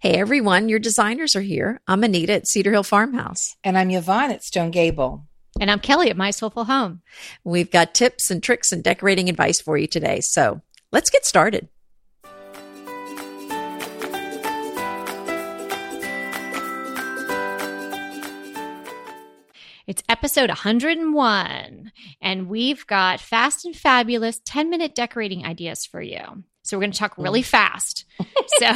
Hey everyone, your designers are here. I'm Anita at Cedar Hill Farmhouse. And I'm Yvonne at Stone Gable. And I'm Kelly at My Soulful Home. We've got tips and tricks and decorating advice for you today. So let's get started. It's episode 101, and we've got fast and fabulous 10 minute decorating ideas for you. So we're going to talk really fast. So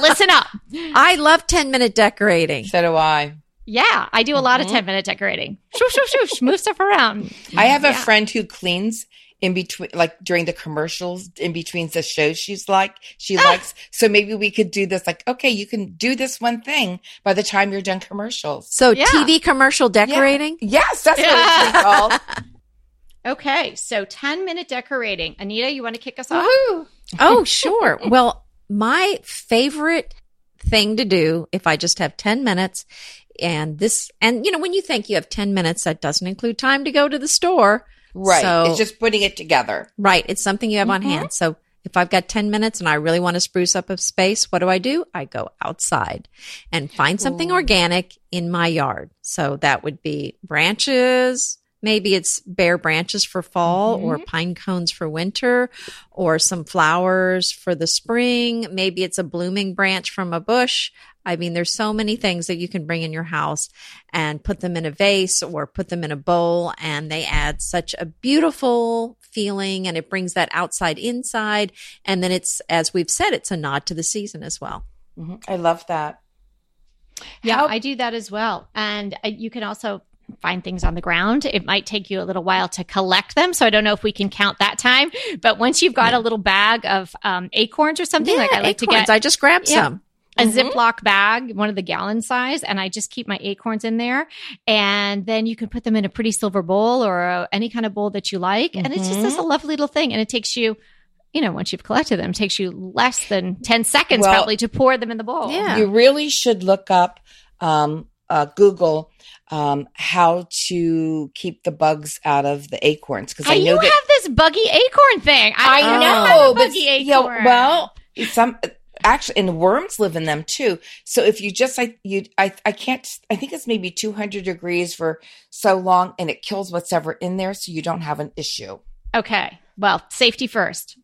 listen up. I love 10 minute decorating. So do I. Yeah, I do a lot of 10 minute decorating. Shoosh, shoosh, shoosh, move stuff around. I have a Yeah. friend who cleans in between, like during the commercials, in between the shows she's like, she Ah. likes. So maybe we could do this like, okay, you can do this one thing by the time you're done commercials. So Yeah. TV commercial decorating? Yes, that's what it's been called. Okay, so 10 minute decorating. Anita, you want to kick us off? Woohoo. Oh, sure. Well, my favorite thing to do if I just have 10 minutes and this, and you know, when you think you have 10 minutes, that doesn't include time to go to the store. Right. So- it's just putting it together. Right. It's something you have on Mhm. hand. So if I've got 10 minutes and I really want to spruce up a space, what do I do? I go outside and find something Ooh. organic in my yard. So that would be branches. Maybe it's bare branches for fall or pine cones for winter or some flowers for the spring. Maybe it's a blooming branch from a bush. I mean, there's so many things that you can bring in your house and put them in a vase or put them in a bowl and they add such a beautiful feeling and it brings that outside inside. And then it's, as we've said, it's a nod to the season as well. Mhm. I love that. Yeah, How- I do that as well. And uh, you can also find things on the ground. It might take you a little while to collect them. So I don't know if we can count that time. But once you've got a little bag of um, acorns or something, like I like to get I just grabbed Yeah. some. a Mhm. Ziploc bag, one of the gallon size, and I just keep my acorns in there. And then you can put them in a pretty silver bowl or uh any kind of bowl that you like. And it's just this a lovely little thing. And it takes you, you know, once you've collected them, it takes you less than 10 seconds Well- probably to pour them in the bowl. Yeah. You really should look up, um, uh, Google, um, how to keep the bugs out of the acorns. Cause I know you that. have this buggy acorn thing. I, I know, know, have a but acorn. well, some actually, and worms live in them too. So if you just like you, I, I can't. I think it's maybe two hundred degrees for so long, and it kills what's ever in there, so you don't have an issue. okay. Well, safety first.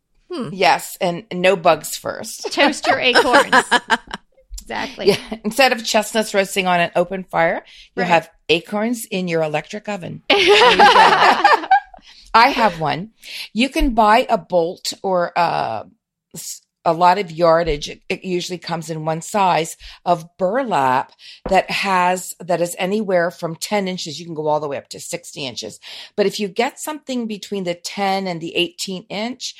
Yes, and no bugs first. Toast your acorns. exactly. Yeah, instead of chestnuts roasting on an open fire, you Right. have acorns in your electric oven. I have one. You can buy a bolt or a, s- a lot of yardage. It- It usually comes in one size of burlap that has that is anywhere from 10 inches. You can go all the way up to 60 inches. But if you get something between the 10 and the 18 inch,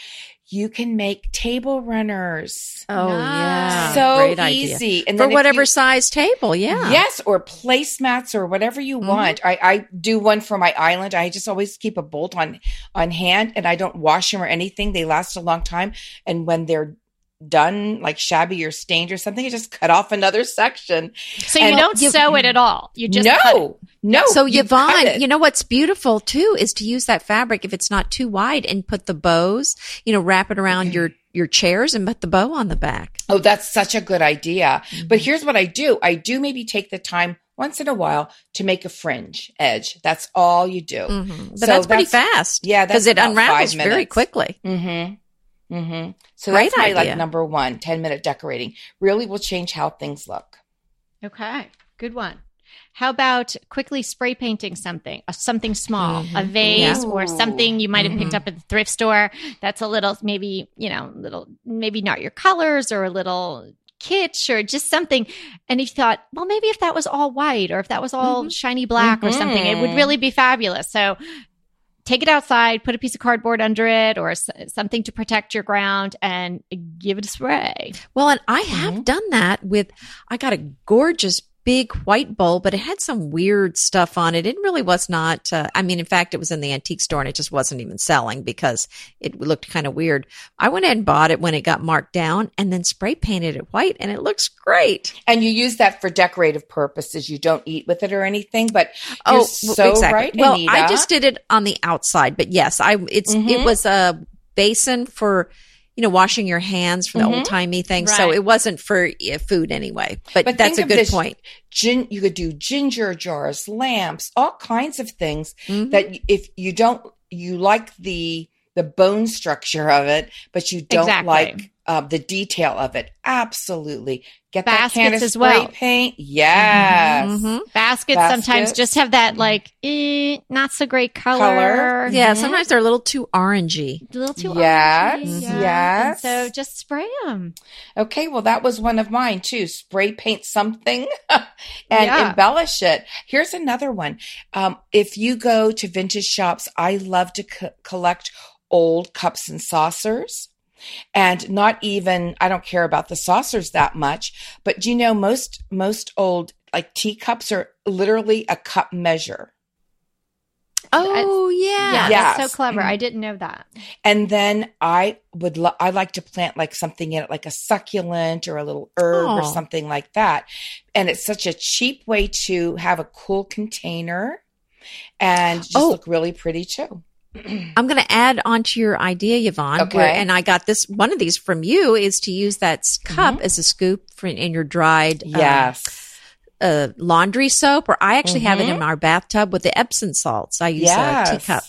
you can make table runners. Oh, yeah. So Great idea. easy. And For whatever you- size table. Yeah. Yes, or placemats or whatever you Mhm. want. I, I do one for my island. I just always keep a bolt on on hand and I don't wash them or anything. They last a long time. And when they're done, like shabby or stained or something, I just cut off another section. So you And don't you- sew it at all. You just cut it. no, no. So you Yvonne, you know what's beautiful too is to use that fabric if it's not too wide and put the bows, you know, wrap it around your your chairs and put the bow on the back. Oh, that's such a good idea. Mm-hmm. But here's what I do. I do maybe take the time once in a while to make a fringe edge. That's all you do. Mhm. But So that's pretty that's- fast. Yeah, because it unravels very quickly. Mm-hmm. Mm-hmm. So Great that's my idea. like number one, 10 minute decorating. Really will change how things look. Okay, good one. How about quickly spray painting something, uh, something small, a vase Yeah. or something you might have picked Mhm. up at the thrift store that's a little, maybe, you know, little, maybe not your colors or a little kitsch or just something. And you thought, well, maybe if that was all white or if that was all Mhm. shiny black or something, it would Mhm. really be fabulous. So take it outside, put a piece of cardboard under it or s- something to protect your ground and give it a spray. Well, and I have Mhm. done that with, I got a gorgeous big white bowl, but it had some weird stuff on it. It really was not, uh, I mean, in fact, it was in the antique store and it just wasn't even selling because it looked kind of weird. I went ahead and bought it when it got marked down and then spray painted it white and it looks great. And you use that for decorative purposes. You don't eat with it or anything, but Oh, so exactly. right, Well, Anita. I just did it on the outside, but yes, I it's it Mhm. was a basin for you know, washing your hands for the Mhm. old timey thing. So it wasn't for uh, food anyway. But, But that's a good this- point. Gin, you could do ginger jars, lamps, all kinds of things Mhm. that if you don't, you like the the bone structure of it, but you don't Exactly. like um, the detail of it. Absolutely, get that can Baskets of as well. paint. Yes. Mhm. Baskets, Baskets. sometimes just have that like eh, not so great color. Color. Yeah, sometimes they're a little too orangey. A little too Yes, orangey, yes. And so just spray them. Okay, well, that was one of mine too. Spray paint something and Yeah. embellish it. Here's another one. Um, if you go to vintage shops, I love to co- collect old cups and saucers. And not even, I don't care about the saucers that much, but do you know most, most old like teacups are literally a cup measure. Oh, yeah. Yeah, Yes. that's so clever. Mm-hmm. I didn't know that. And then I would, lo- I like to plant like something in it, like a succulent or a little herb or Oh. something like that. And it's such a cheap way to have a cool container and just Oh. look really pretty too. I'm going to add on to your idea, Yvonne. Okay. where- and I got this, one of these from you is to use that s- cup as a scoop for in your dried um, Yes. uh, laundry soap, or I actually have it in our bathtub with the Epsom salts. I use yes. a teacup.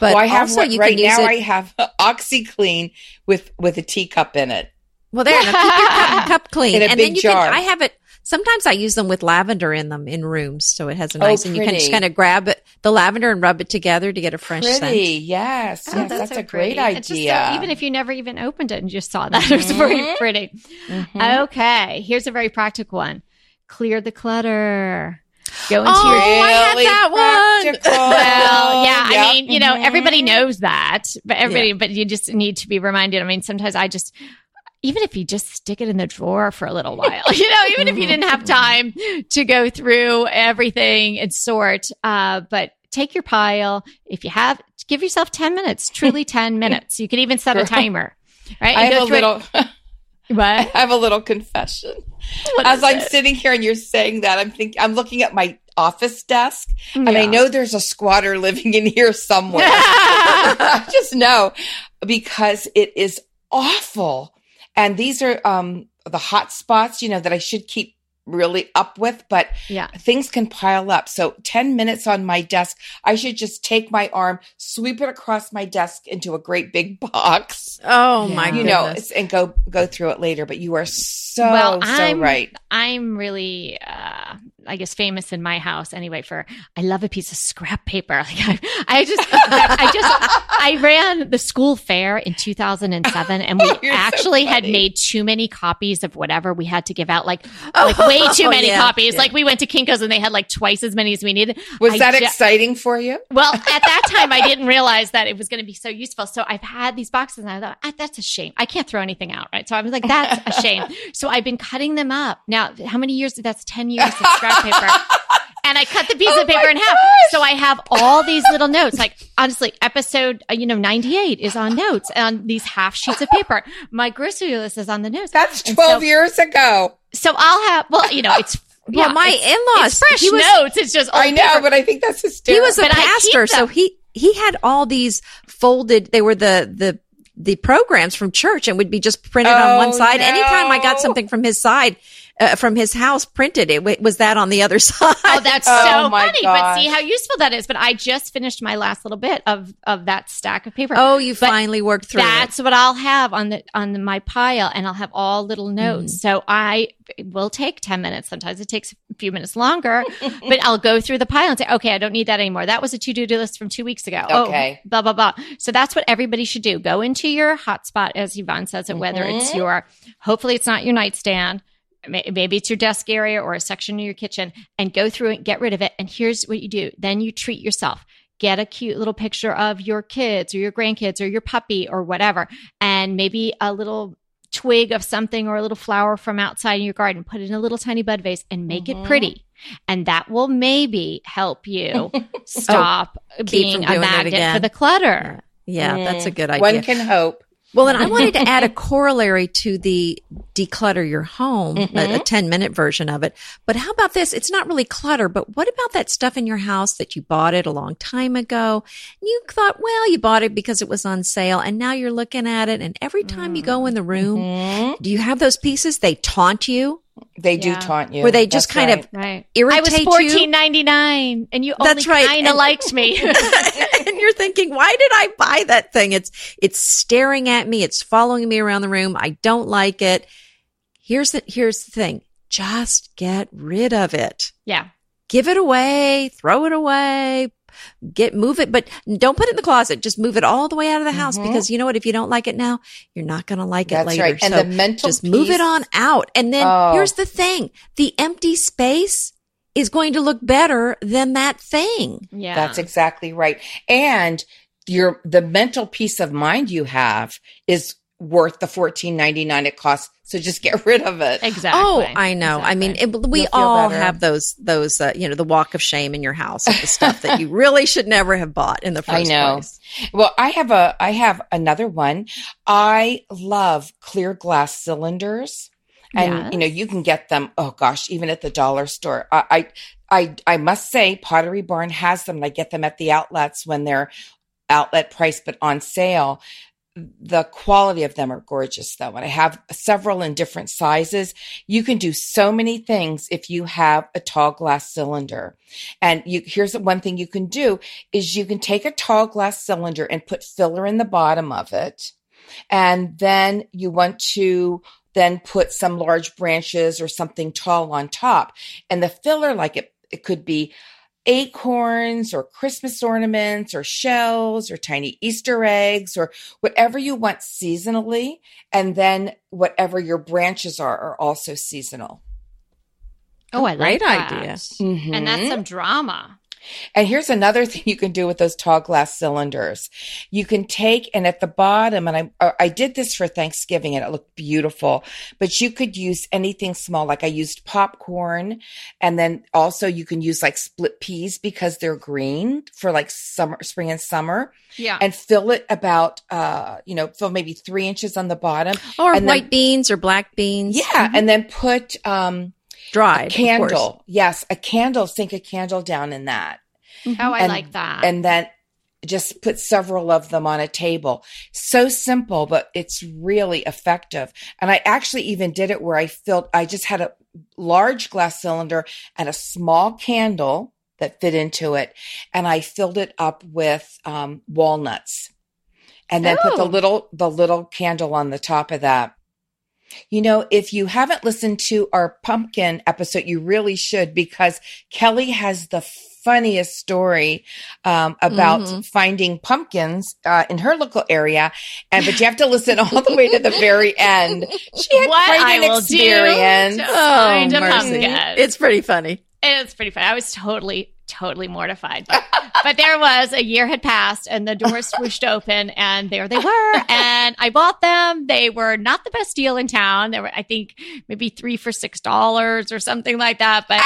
But well, I have also you right can use now. it. I have OxiClean with with a teacup in it. well, there, now keep your cup, cup clean, In a and big then you jar. can. I have it. Sometimes I use them with lavender in them in rooms, so it has a nice. Oh, nice. and you can just kind of grab it, the lavender, and rub it together to get a fresh scent. Pretty, yes, Oh, yes, that's, so a great pretty. It's just so- idea. even if you never even opened it and just saw that, it was very pretty. Mhm. Okay, here's a very practical one. Clear the clutter. Go into Oh, your I had Really that one. well, yeah, I mean, you know, everybody knows that, but everybody, but you just need to be reminded. I mean, sometimes I just, even if you just stick it in the drawer for a little while, you know, even if you didn't have time to go through everything and sort, uh, but take your pile. If you have, give yourself 10 minutes, truly 10 minutes. You can even set a timer, right? I have a it- little. I have a little confession. What As I'm it? sitting here and you're saying that, I'm thinking I'm looking at my office desk, and I know there's a squatter living in here somewhere. I just know because it is awful. And these are um the hot spots, you know, that I should keep really up with, but Yeah. things can pile up. So 10 minutes on my desk, I should just take my arm, sweep it across my desk into a great big box, Oh Yeah. my you goodness! know, and go go through it later. But you are so Well, so I'm- right. I'm really, uh, I guess, famous in my house anyway for I love a piece of scrap paper. Like I, I just, I just, I ran the school fair in 2007, and we you're so actually had made too many copies of whatever we had to give out, like Oh, like way too many yeah, copies. yeah. Like we went to Kinko's and they had like twice as many as we needed. Was I that ju- exciting for you? Well, at that time, I didn't realize that it was going to be so useful. So I've had these boxes and I thought, ah, that's a shame. I can't throw anything out, right? So I was like, that's a shame. So I've been cutting them up. Now, how many years? That's 10 years of scrap paper. And I cut the piece Oh of paper in half. gosh. So I have all these little notes. Like, honestly, episode, uh, you know, 98 is on notes on these half sheets of paper. My grocery list is on the notes. That's 12 so- years ago. So I'll have, well, you know, it's, well, yeah, my in-laws, fresh he was, notes. It's just old I know, paper. but I think that's he was a But pastor, so he he had all these folded. They were the the the programs from church and would be just printed on one side. Anytime I got something from his side, uh, from his house printed, it was that on the other side. Oh, that's Oh, so my funny. But see how useful that is. But I just finished my last little bit of of that stack of paper. oh, you But finally worked through it. That's what I'll have on the on the, my pile, and I'll have all little Mm-hmm. notes. So I will take ten minutes. Sometimes it takes a few minutes longer, but I'll go through the pile and say, okay, I don't need that anymore. That was a to do list from two weeks ago. Okay. Oh, blah blah blah. So that's what everybody should do. Go into your hotspot, as Yvonne says it. Whether it's Mhm. your, hopefully it's not your nightstand. May- Maybe it's your desk area or a section of your kitchen, and go through it, get rid of it. And here's what you do: then you treat yourself get a cute little picture of your kids or your grandkids or your puppy or whatever, and maybe a little twig of something or a little flower from outside in your garden. Put it in a little tiny bud vase and make Mhm. it pretty. And that will maybe help you stop being a magnet for the clutter. yeah, that's a Mm, good idea. One can hope. Well, and I wanted to add a corollary to the declutter your home, a, a 10 minute version of it. But how about this? It's not really clutter, but what about that stuff in your house that you bought it a long time ago? And you thought, well, you bought it because it was on sale and now you're looking at it. And every time you go in the room, Mhm. do you have those pieces? They taunt you They do taunt you. where they just That's kind right. of Right. I was fourteen ninety nine, and you That's only right. kind of liked me. and you're thinking, why did I buy that thing? It's, it's staring at me. It's following me around the room. I don't like it. Here's the, here's the thing. Just get rid of it. yeah. Give it away, throw it away, get, move it, but don't put it in the closet. Just move it all the way out of the house Mhm. because you know what? If you don't like it now, you're not going to like it That's later. right. And So the mental just move it on out. And then Oh. here's the thing. The empty space is going to look better than that thing. Yeah. That's exactly right. And your the mental peace of mind you have is worth the fourteen ninety nine it costs. So just get rid of it. exactly. Oh, I know. I mean, it, we all better. have those, those, uh, you know, the walk of shame in your house of the stuff that you really should never have bought in the first place. I know. place. Well, I have a I have another one. I love clear glass cylinders. And Yes. you know, you can get them, oh gosh, even at the dollar store. I I I, I must say Pottery Barn has them. and I get them at the outlets when they're outlet price but on sale. The quality of them are gorgeous though. And I have several in different sizes. You can do so many things if you have a tall glass cylinder. And you here's one thing you can do is you can take a tall glass cylinder and put filler in the bottom of it. And then you want to then put some large branches or something tall on top. And the filler, like it, it could be acorns or Christmas ornaments or shells or tiny Easter eggs or whatever you want seasonally. And then whatever your branches are are also seasonal. oh, I Great like that. idea. Mm-hmm. And that's some drama. And here's another thing you can do with those tall glass cylinders. You can take and at the bottom, and I uh, I did this for Thanksgiving and it looked beautiful. But you could use anything small, like I used popcorn, and then also you can use like split peas because they're green for like summer, spring and summer, Yeah. and fill it about uh you know fill maybe three inches on the bottom. Or And then- white beans or black beans. Yeah, and then put um Dried. a of course. candle. Yes, a candle. Sink a candle down in that. oh, I and- like that. and then just put several of them on a table. So simple, but it's really effective. And I actually even did it where I filled, I just had a large glass cylinder and a small candle that fit into it. And I filled it up with um, walnuts and then put the Oh. little, the little candle on the top of that. You know, if you haven't listened to our pumpkin episode, you really should because Kelly has the funniest story um, about Mhm. finding pumpkins uh, in her local area, and but you have to listen all the way to the very end. She had What quite I an experience. to- Oh, a mercy. pumpkin. It's pretty funny. It's pretty funny. I was totally, totally mortified. But, but there was a year had passed and the door swooshed open and there they were. And I bought them. They were not the best deal in town. They were, I think, maybe three for six dollars or something like that. But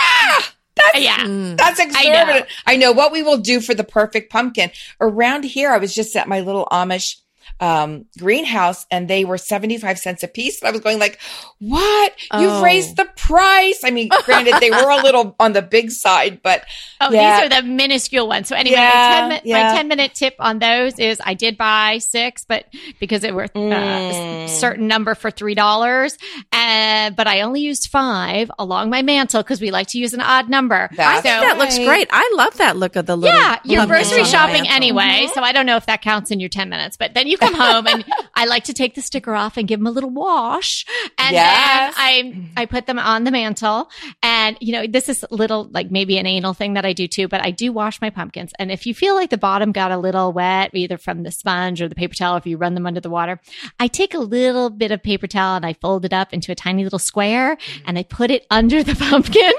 that's yeah. Mm. That's know. exorbitant. I know. what we will do for the perfect pumpkin. Around here, I was just at my little Amish um, greenhouse and they were 75 cents a piece. And I was going like, what? You've Oh. raised the price. I mean, granted, they were a little on the big side, but Oh, Yeah. these are the minuscule ones. So anyway, Yeah, my, 10, yeah. my 10 minute tip on those is I did buy six, but because it were uh, Mm. a certain number for $3. And, but I only used five along my mantle because we like to use an odd number. I That's think So- that looks great. I love that look of the little. yeah, you're grocery on the shopping mantle. anyway, so I don't know if that counts in your 10 minutes. But then you come home and I like to take the sticker off and give them a little wash. And Yes. then I I put them on the mantle. And you know, this is a little like maybe an anal thing that I do too, but I do wash my pumpkins. And if you feel like the bottom got a little wet, either from the sponge or the paper towel, if you run them under the water, I take a little bit of paper towel and I fold it up into a tiny little square and I put it under the pumpkin.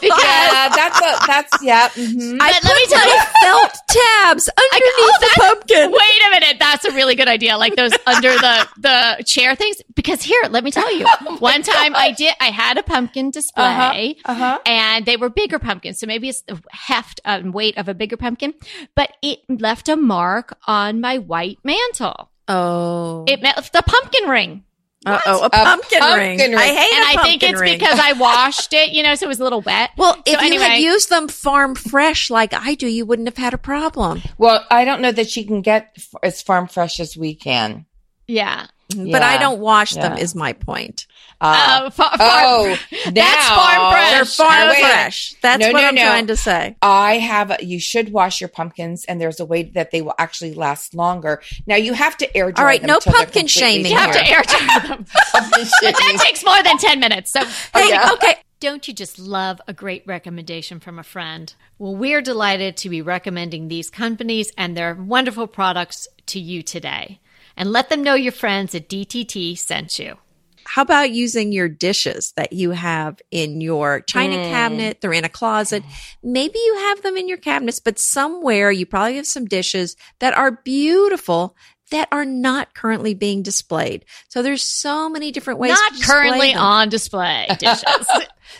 because yeah, that's a, that's, yeah. mhm. I But let me tell you, felt tabs underneath oh, the pumpkin. Wait a minute, that's a really good idea. Like those under the the chair things. Because here, let me tell you, one time I did, I had a pumpkin display. Uh-huh. And they were bigger pumpkins. So maybe it's the heft and weight of a bigger pumpkin, but it left a mark on my white mantle. Oh. It met the pumpkin ring. Oh, a A pumpkin, pumpkin ring. ring. I hate it. and a I pumpkin think it's ring. because I washed it, you know, so it was a little wet. Well, if So you had used them farm fresh like I do, you wouldn't have had a problem. Well, I don't know that you can get f- as farm fresh as we can. Yeah. But I don't wash them, is my point. Uh, Oh, fa- farm- oh, That's farm fresh. They're farm fresh. That's No, what no, I'm no. trying to say. I have. You should wash your pumpkins, and there's a way that they will actually last longer. Now you have to air dry. All right, them no pumpkin shaming You have to air dry them. But that takes more than 10 minutes. So Hey, yeah. okay. Don't you just love a great recommendation from a friend? Well, we're delighted to be recommending these companies and their wonderful products to you today. And let them know your friends at DTT sent you. How about using your dishes that you have in your china Mm. cabinet? They're in a closet. Maybe you have them in your cabinets, but somewhere you probably have some dishes that are beautiful that are not currently being displayed. So there's so many different ways. Not to currently them. on display dishes.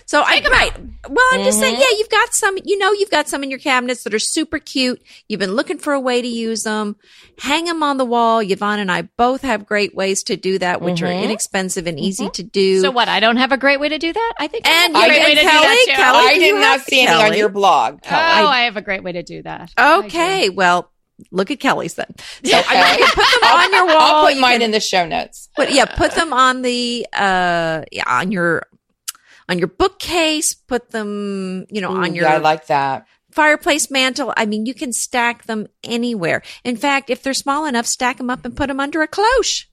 So I right. Well, I'm just saying, Mhm. yeah, you've got some. You know, you've got some in your cabinets that are super cute. You've been looking for a way to use them. Hang them on the wall. Yvonne and I both have great ways to do that, which are Mhm. inexpensive and easy to do. so what? I don't have a great way to do that? I think I have And a you- great way to Kelly- do that too. Kelly- I did you not have- see any on your blog. Oh, Kelly. I have a great way to do that. I do. okay, well, look at Kelly's then. So Okay. I mean, put them on your wall. I'll put mine can- in the show notes. But yeah, put them on the uh yeah, on your on your bookcase. Put them, you know, on your yeah, I like that. fireplace mantle. I mean, you can stack them anywhere. In fact, if they're small enough, stack them up and put them under a cloche.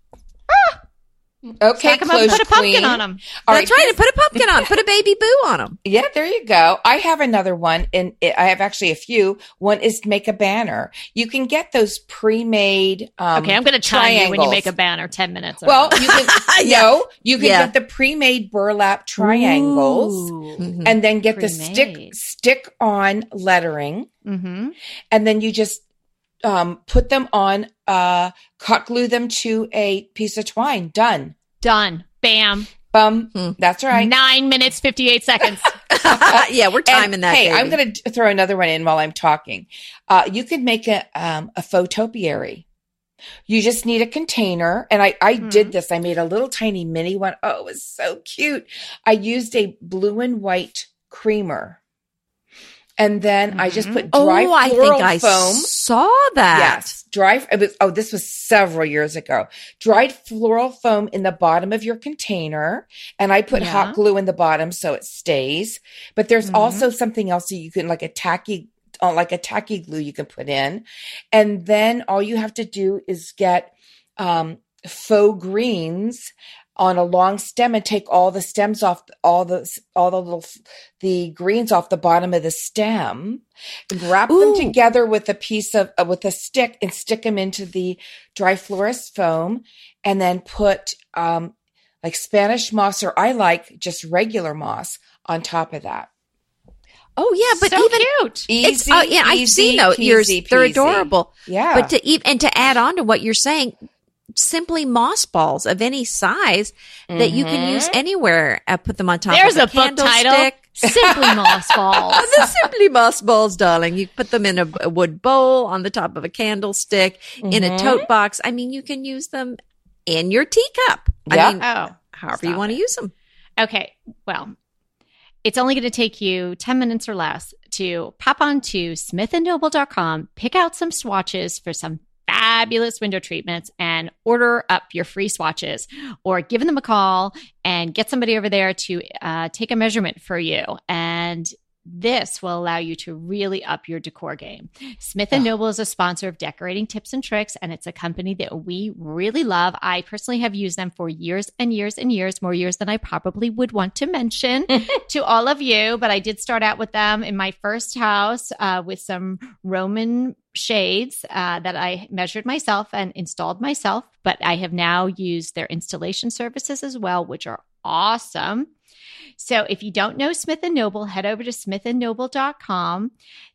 Okay, Stack 'em up, close put a pumpkin queen. on them. All That's right. And put a pumpkin on. Put a baby boo on them. Yeah, there you go. I have another one, and I have actually a few. One is make a banner. You can get those pre-made. Um, Okay, I'm going to time you when you make a banner 10 minutes. Well, you can Yeah. no, you can Yeah. get the pre-made burlap triangles, Mm-hmm. Mhm. and then get the Pre-made. stick stick on lettering, hmm and then you just um, put them on. Uh, hot glue them to a piece of twine. Done. Done. Bam. Bum. Hmm. That's right. Nine minutes, 58 seconds. yeah, we're And, timing that. Hey, baby. I'm going to throw another one in while I'm talking. Uh, you could make a um, a photopiary. You just need a container, and I I Mhm. did this. I made a little tiny mini one. Oh, it was so cute. I used a blue and white creamer, and then I just put dry Oh, I think I foam. saw that. Yes, dry. It was, oh, this was several years ago. Dried floral foam in the bottom of your container, and I put Yeah. hot glue in the bottom so it stays. But there's Mhm. also something else that you can like a tacky, uh, like a tacky glue you can put in, and then all you have to do is get um, faux greens on a long stem and take all the stems off all the all the little the greens off the bottom of the stem wrap Ooh. them together with a piece of uh, with a stick and stick them into the dry florist foam and then put um like spanish moss or i like just regular moss on top of that Oh yeah, but so even cute. it's easy oh yeah, I've easy seen those. Yours, peasy, they're adorable. yeah But to even and to add on to what you're saying, simply moss balls of any size that you can use Mhm. anywhere. Uh, put them on top. There's of a book title. Simply moss balls. The simply moss balls, darling. You put them in a, a wood bowl on the top of a candlestick in a tote box. I mean, you can use them in your teacup. Yeah. I mean, Oh, however you want to use them. okay. Well, it's only going to take you 10 minutes or less to pop on to smithandnoble.com, pick out some swatches for some fabulous window treatments and order up your free swatches or give them a call and get somebody over there to uh, take a measurement for you. And this will allow you to really up your decor game. Smith and. Noble is a sponsor of Decorating Tips and Tricks, and it's a company that we really love. I personally have used them for years and years and years, more years than I probably would want to mention to all of you. But I did start out with them in my first house uh, with some Roman shades uh, that I measured myself and installed myself. But I have now used their installation services as well, which are awesome. So if you don't know Smith Noble, head over to smithandnoble.com.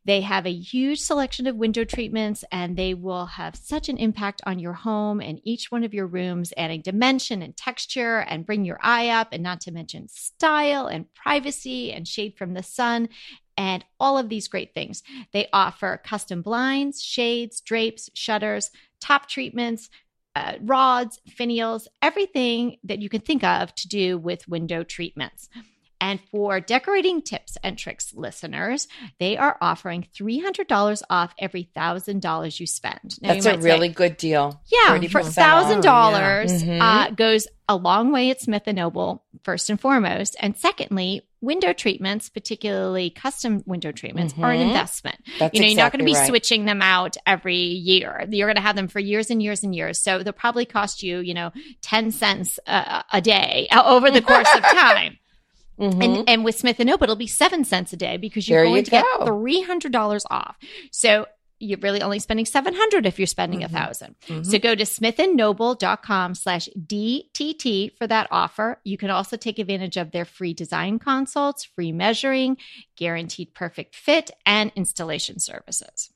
They have a huge selection of window treatments and they will have such an impact on your home and each one of your rooms, adding dimension and texture and bring your eye up, and not to mention style and privacy and shade from the sun and all of these great things. They offer custom blinds, shades, drapes, shutters, top treatments, uh, rods, finials, everything that you can think of to do with window treatments. And for decorating tips and tricks listeners, they are offering $300 off every $1,000 you spend. Now, That's you a might say, really good deal. yeah, for off. thousand dollars Mhm. uh, goes a long way at Smith and Noble. First and foremost, and secondly, window treatments, particularly custom window treatments, are an Mhm. investment. That's you know, you're not going to be right. switching them out every year. You're going to have them for years and years and years. So they'll probably cost you, you know, ten cents a, a day uh, over the course of time. Mhm. And and with Smith and Noble, it'll be seven cents a day because you're There going you to get three hundred dollars off. So you're really only spending seven hundred if you're spending a Mhm. 1000 Mhm. So go to smithandnoble.com slash DTT for that offer. You can also take advantage of their free design consults, free measuring, guaranteed perfect fit, and installation services.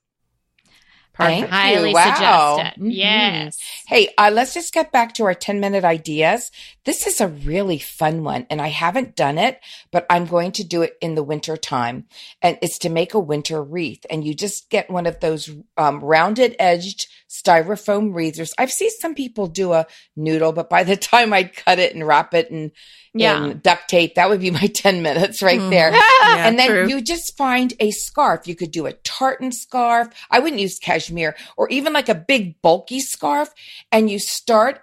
Thank you. Highly Wow. suggest it. Mhm. Yes. Hey, uh, let's just get back to our 10 minute ideas. This is a really fun one, and I haven't done it, but I'm going to do it in the winter time. And it's to make a winter wreath. And you just get one of those um, rounded edged styrofoam wreathers. I've seen some people do a noodle, but by the time I'd cut it and wrap it and, Yeah. in duct tape, that would be my 10 minutes right Mhm. there. Yeah, and then true. you just find a scarf. You could do a tartan scarf. I wouldn't use cashmere or even like a big bulky scarf. And you start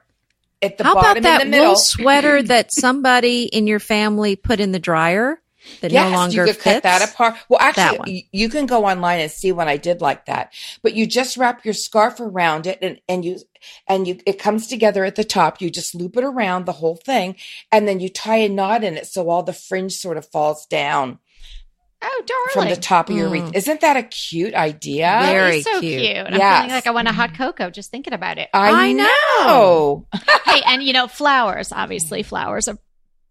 at the How about bottom that in the middle. wool sweater that somebody in your family put in the dryer that yes, no longer you could fits? cut that apart. Well, actually, you can go online and see one I did like that. But you just wrap your scarf around it, and and you and you it comes together at the top. You just loop it around the whole thing, and then you tie a knot in it so all the fringe sort of falls down Oh, darling! from the top of your Mm. wreath. Isn't that a cute idea? Very so cute. cute. I'm Yes. feeling like I want a hot cocoa just thinking about it. I, I know. hey, and you know, flowers, obviously, flowers are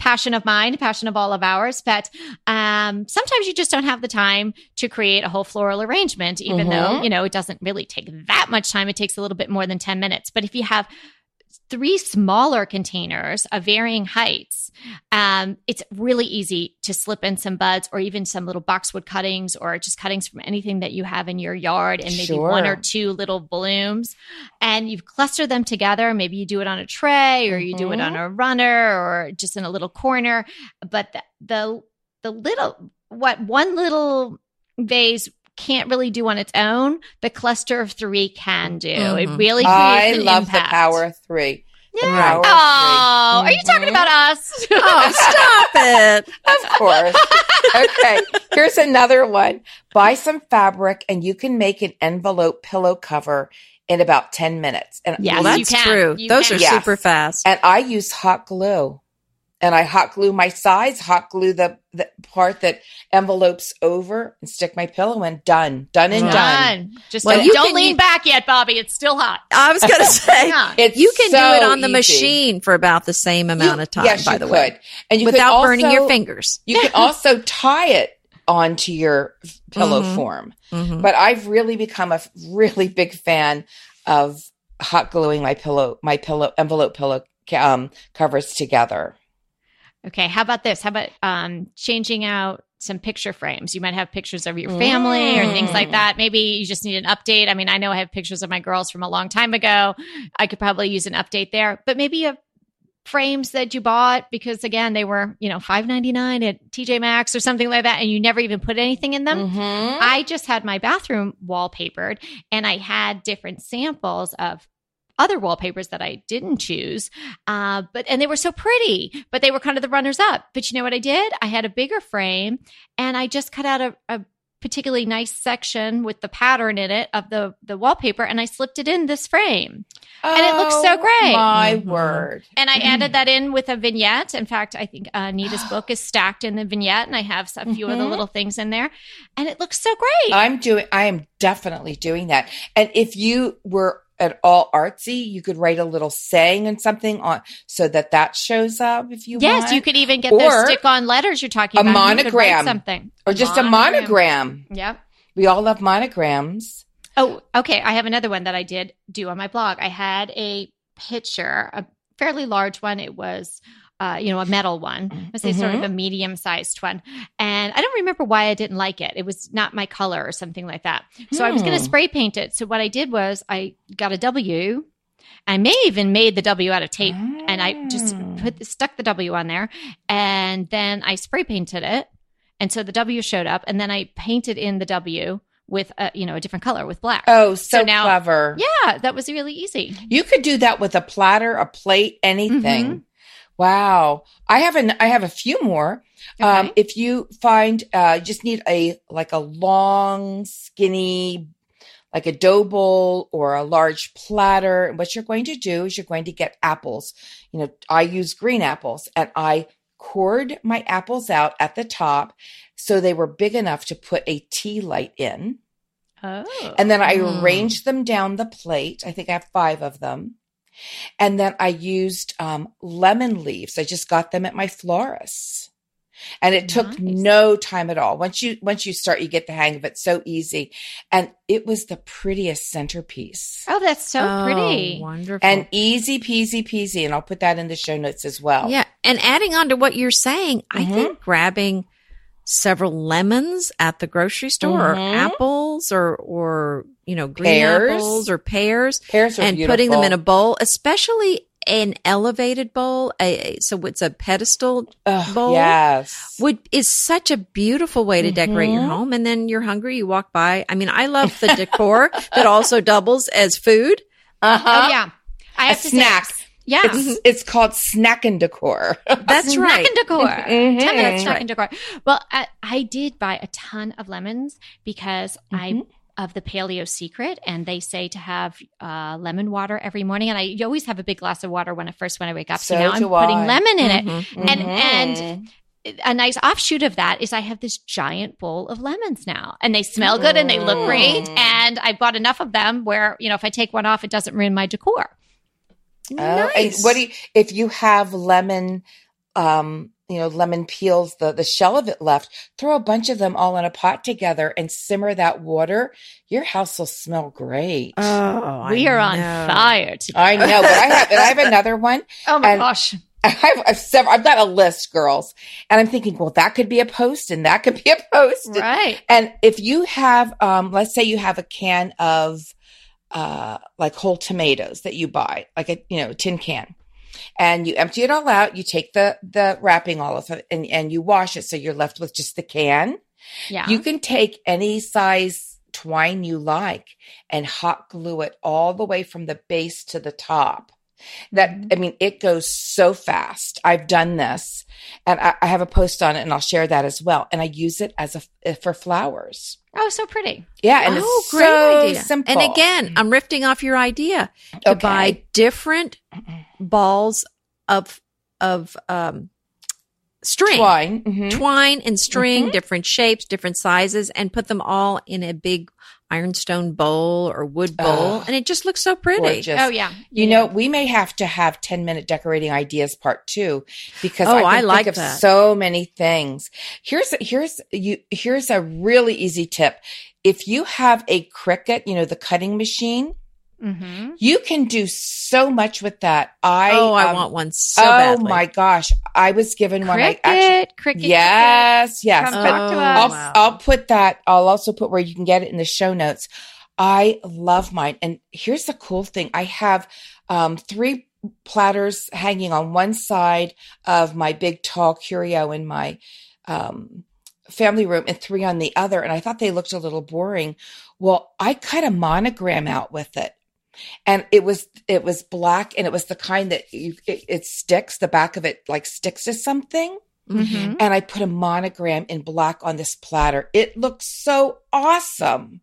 passion of mine, passion of all of ours. But um, sometimes you just don't have the time to create a whole floral arrangement, even though, Mhm. you know, it doesn't really take that much time. It takes a little bit more than 10 minutes. But if you have three smaller containers of varying heights, um, it's really easy to slip in some buds or even some little boxwood cuttings or just cuttings from anything that you have in your yard and maybe one or two little blooms. And you've clustered them together. Maybe you do it on a tray or you do it Mhm. on a runner or just in a little corner. But the, the, the little, what one little vase can't really do on its own, the cluster of three can do. It Mhm. really creates I an love impact. the power of three. The Yeah. power of Oh, three. are you talking Mhm. about us? Oh, stop it. Of course. okay. Here's another one. Buy some fabric and you can make an envelope pillow cover in about 10 minutes. And Yes, well, you that's can. true. You Those can. are Yes. super fast. and I use hot glue. And I hot glue my sides, hot glue the, the part that envelopes over and stick my pillow in. Done. Done and done. Done. Just Well, don't, don't lean use- back yet, Bobby. It's still hot. I was going to say, Yeah. It's you can so do it on the easy. machine for about the same amount You- of time, yes, by you the could. way, And you could without burning your fingers. You can also tie it onto your pillow Mhm. form. Mhm. But I've really become a really big fan of hot gluing my pillow, my pillow envelope pillow um, covers together. Okay. How about this? How about um, changing out some picture frames? You might have pictures of your family or things like Mm. that. Maybe you just need an update. I mean, I know I have pictures of my girls from a long time ago. I could probably use an update there, but maybe you have frames that you bought because again they were you know 5.99 at tj maxx or something like that and you never even put anything in them Mhm. I just had my bathroom wallpapered and I had different samples of other wallpapers that I didn't choose. Uh, but, and they were so pretty, but they were kind of the runners up. But you know what I did? I had a bigger frame and I just cut out a, a particularly nice section with the pattern in it of the, the wallpaper and I slipped it in this frame. And it looks so Oh, great. My Mhm. word. And I added that in with a vignette. In fact, I think uh, Nita's book is stacked in the vignette, and I have a few of the Mhm. little things in there, and it looks so great. I'm doing, I am definitely doing that. And if you were at all artsy, you could write a little saying and something on so that that shows up if you yes, want. you could even get Or those stick-on letters you're talking a about. You could write monogram. something, or just a monogram. Yep. We all love monograms. Oh, okay. I have another one that I did do on my blog. I had a picture, a fairly large one. It was, uh, you know, a metal one. I say sort of Mm-hmm. a medium-sized one, and I don't remember why I didn't like it. It was not my color or something like that. So I was going to Hmm. spray paint it. So what I did was I got a W I may even made the W out of tape and I just Mm. put stuck the W on there and then I spray painted it. And so the W showed up and then I painted in the W with a, you know, a different color with black. Oh, so, So now- clever. Yeah, that was really easy. You could do that with a platter, a plate, anything. Mm-hmm. Wow. I have an I have a few more. Um, if you find uh you just need a like a long, skinny like a dough bowl or a large platter. And what you're going to do is you're going to get apples. You know, I use green apples and I cored my apples out at the top so they were big enough to put a tea light in. Oh. And then I Mm. arranged them down the plate. I think I have five of them. And then I used um, lemon leaves. I just got them at my florist. And it took Nice. no time at all. Once you once you start, you get the hang of it. So easy, and it was the prettiest centerpiece, oh, that's so Oh, pretty. Wonderful. and easy peasy peasy. And I'll put that in the show notes as well. Yeah. And adding on to what you're saying, I Mhm. think grabbing several lemons at the grocery store or Mhm. apples or, or, you know, green Pears. apples or pears pears are and beautiful. putting them in a bowl, especially an elevated bowl. A, so it's a pedestal Ugh, bowl. Yes. would is such a beautiful way to decorate your Mhm. home. And then you're hungry, you walk by. I mean, I love the decor that also doubles as food. Uh huh. Oh yeah. i have to snack. say, yeah. It's it's called snack and decor. That's snack right. Snack and decor. Mhm. 10 minutes That's snack right. and decor. Well, I, I did buy a ton of lemons because I Mhm. of the paleo secret and they say to have uh, lemon water every morning and I always have a big glass of water when I first when I wake up so, So now I'm putting I. lemon in it Mhm. And- Mhm. and- a nice offshoot of that is I have this giant bowl of lemons now and they smell good and they look great Mm. and I bought enough of them where you know if I take one off it doesn't ruin my decor Oh, and what do you, if you have lemon, um, you know, lemon peels, the, the shell of it left, throw a bunch of them all in a pot together and simmer that water. Your house will smell great. oh, we I are on fire today. I know, but I have, and I have another one. oh my and- gosh I've, I've several, I've got a list, girls, and I'm thinking, well, that could be a post and that could be a post. right And if you have, um, let's say you have a can of, uh, like whole tomatoes that you buy, like a, you know, tin can, and you empty it all out, you take the, the wrapping all of it and, and you wash it. So you're left with just the can. yeah You can take any size twine you like and hot glue it all the way from the base to the top. That, Mhm. I mean, it goes so fast. I've done this and I, I have a post on it and I'll share that as well. And I use it as a, for flowers. Oh so pretty Yeah. And oh, it's great so idea. simple. And again, I'm rifting off your idea to Okay. buy different balls of of um, string, twine. Mhm. twine and string, Mhm. different shapes, different sizes, and put them all in a big ironstone bowl or wood bowl, Ugh, and it just looks so pretty. Gorgeous. oh yeah You know, we may have to have 10 minute decorating ideas part two because Oh, I, can I think like of that. so many things. Here's, here's, you, here's a really easy tip. If you have a Cricut, you know, the cutting machine, mm-hmm. you can do so much with that. I, oh, I um, want one so oh badly. my gosh. I was given one. I Cricut actually, Cricut yes, yes. Come but talk to Oh, us I'll, wow. I'll put that. I'll also put where you can get it in the show notes. I love mine. And here's the cool thing. I have, um, three platters hanging on one side of my big tall curio in my, um, family room and three on the other. And I thought they looked a little boring. Well, I cut a monogram out with it. And it was, it was black and it was the kind that you, it, it sticks, the back of it like sticks to something Mhm. and I put a monogram in black on this platter. It looks so awesome.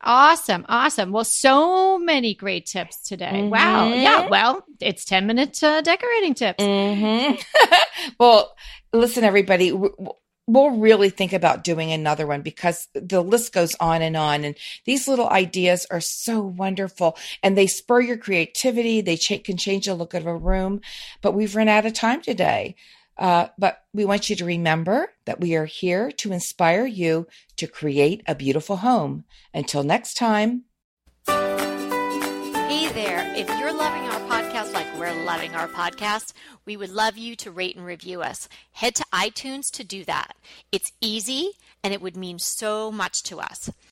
Awesome. Awesome. Well, so many great tips today. Wow. Mhm. Yeah. Well, it's 10 minute uh, decorating tips. hmm well, listen, everybody. w- w- We'll really think about doing another one because the list goes on and on. And these little ideas are so wonderful and they spur your creativity. They cha- can change the look of a room. But we've run out of time today. Uh, but we want you to remember that we are here to inspire you to create a beautiful home. Until next time. Hey there. If you're loving our podcast like we're loving our podcast, we would love you to rate and review us. Head to iTunes to do that. It's easy and it would mean so much to us.